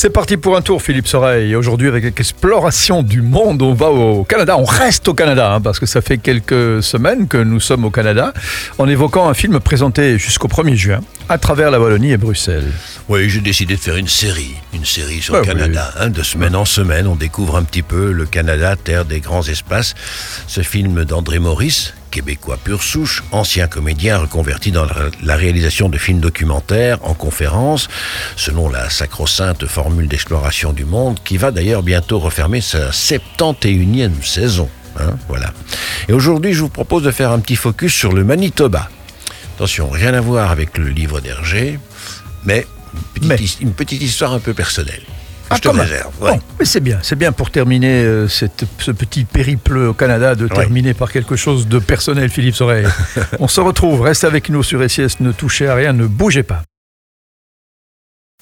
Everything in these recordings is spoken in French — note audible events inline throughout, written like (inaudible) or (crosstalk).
C'est parti pour un tour, Philippe Soreille. Aujourd'hui, avec l'exploration du monde, on va au Canada. On reste au Canada, hein, parce que ça fait quelques semaines que nous sommes au Canada, en évoquant un film présenté jusqu'au 1er juin, à travers la Wallonie et Bruxelles. Oui, j'ai décidé de faire une série, une série sur Bah le oui. Canada. hein. de semaine en semaine, on découvre un petit peu le Canada, terre des grands espaces. Ce film d'André Maurice, québécois pur souche, ancien comédien reconverti dans la, réalisation de films documentaires en conférence, selon la sacro-sainte formule d'exploration du monde, qui va d'ailleurs bientôt refermer sa 71e saison. hein, voilà. Et aujourd'hui, je vous propose de faire un petit focus sur le Manitoba. Attention, rien à voir avec le livre d'Hergé, mais une petite, Mais. his- une petite histoire un peu personnelle. Ah, je te quand même. réserve. ouais. Bon, mais c'est bien, c'est bien pour terminer euh, cette- ce petit périple au Canada, de terminer par quelque chose de personnel, Philippe Soreille. (laughs) On se retrouve, reste avec nous sur SIS, ne touchez à rien, ne bougez pas.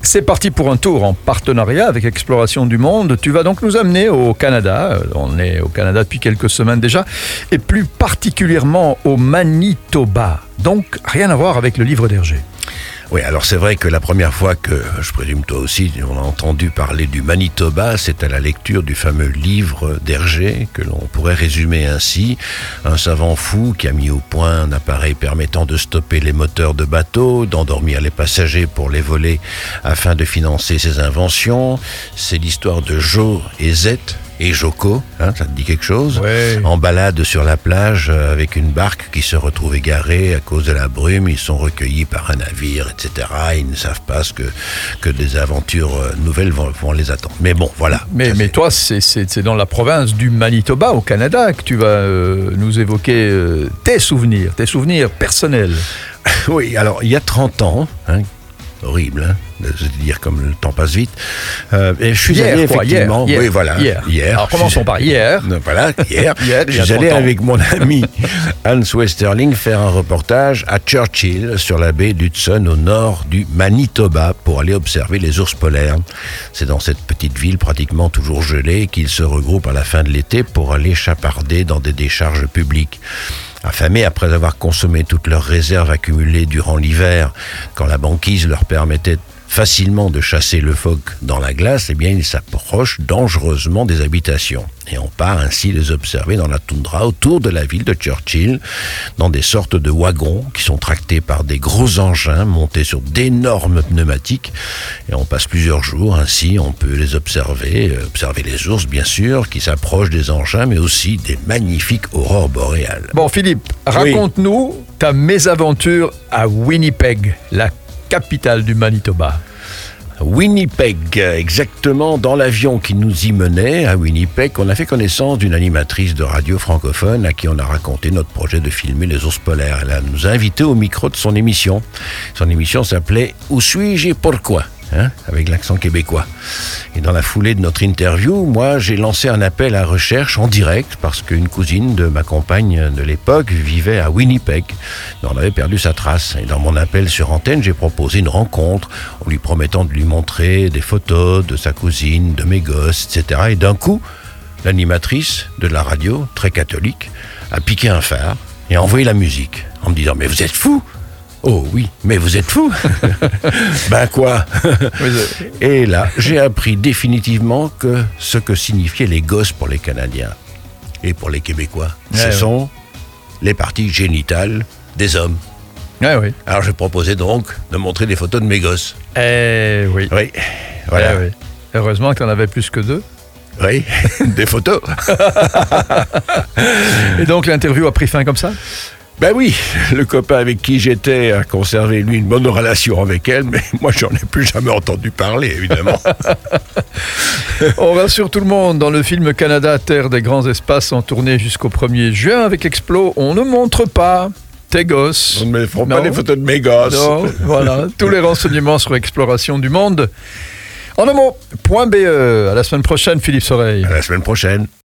C'est parti pour un tour en partenariat avec Exploration du Monde. Tu vas donc nous amener au Canada. Euh, On est au Canada depuis quelques semaines déjà. Et plus particulièrement au Manitoba. Donc rien à voir avec le livre d'Hergé. Oui, alors c'est vrai que la première fois que, je présume toi aussi, on a entendu parler du Manitoba, c'est à la lecture du fameux livre d'Hergé, que l'on pourrait résumer ainsi. Un savant fou qui a mis au point un appareil permettant de stopper les moteurs de bateaux, d'endormir les passagers pour les voler afin de financer ses inventions. C'est l'histoire de Joe et Z et Joko, hein, ça te dit quelque chose Ouais. en balade sur la plage euh, avec une barque qui se retrouve égarée à cause de la brume. Ils sont recueillis par un navire, etc. Ils ne savent pas ce que, que des aventures euh, nouvelles vont, vont les attendre. Mais bon, voilà. Mais, Ça, mais toi, c'est- dans la province du Manitoba, au Canada, que tu vas euh, nous évoquer euh, tes souvenirs, tes souvenirs personnels. (laughs) Oui, alors il y a 30 ans, hein, horrible, hein, de se dire comme le temps passe vite. euh, et je suis Hier, allé quoi, effectivement. hier, oui, voilà. hier. Hier. Alors, commençons par hier. Voilà, hier. (laughs) Hier, je suis allé 30 ans. avec mon ami (laughs) Hans Westerling faire un reportage à Churchill sur la baie d'Hudson au nord du Manitoba pour aller observer les ours polaires. C'est dans cette petite ville pratiquement toujours gelée qu'ils se regroupent à la fin de l'été pour aller chaparder dans des décharges publiques. Affamés après avoir consommé toutes leurs réserves accumulées durant l'hiver, quand la banquise leur permettait facilement de chasser le phoque dans la glace, eh bien ils s'approchent dangereusement des habitations. Et on part ainsi les observer dans la toundra autour de la ville de Churchill, dans des sortes de wagons qui sont tractés par des gros engins montés sur d'énormes pneumatiques. Et on passe plusieurs jours ainsi, on peut les observer, euh, observer les ours bien sûr, qui s'approchent des engins, mais aussi des magnifiques aurores boréales. Bon, Philippe, raconte-nous ta mésaventure à Winnipeg, la capitale du Manitoba. Winnipeg, exactement dans l'avion qui nous y menait à Winnipeg, on a fait connaissance d'une animatrice de radio francophone à qui on a raconté notre projet de filmer les ours polaires. Elle a- nous a invités au micro de son émission. Son émission s'appelait Où suis-je et pourquoi? Hein, avec l'accent québécois. Et dans la foulée de notre interview, moi, j'ai lancé un appel à recherche en direct parce qu'une cousine de ma compagne de l'époque vivait à Winnipeg. Mais on avait perdu sa trace. Et dans mon appel sur antenne, j'ai proposé une rencontre en lui promettant de lui montrer des photos de sa cousine, de mes gosses, etc. Et d'un coup, l'animatrice de la radio, très catholique, a piqué un phare et a envoyé la musique en me disant Mais vous êtes fou Oh oui, mais vous êtes fou (laughs) Ben quoi Et là, j'ai appris définitivement que ce que signifiaient les gosses pour les Canadiens et pour les Québécois, ce sont les parties génitales des hommes. Ah oui. Alors je proposais donc de montrer des photos de mes gosses. Eh oui. Oui, voilà. Eh oui. Heureusement que tu en avais plus que deux. Oui, (laughs) des photos. (laughs) Et donc l'interview a pris fin comme ça? Ben oui, le copain avec qui j'étais a conservé lui une bonne relation avec elle, mais moi j'en ai plus jamais entendu parler, évidemment. (laughs) On rassure tout le monde, dans le film Canada, Terre des grands espaces en tournée jusqu'au 1er juin avec Explo, on ne montre pas tes gosses. On ne me pas des photos de mes gosses. Non, voilà, tous les renseignements sur Exploration du Monde. En un mot, point BE, à la semaine prochaine Philippe Soreille. À la semaine prochaine.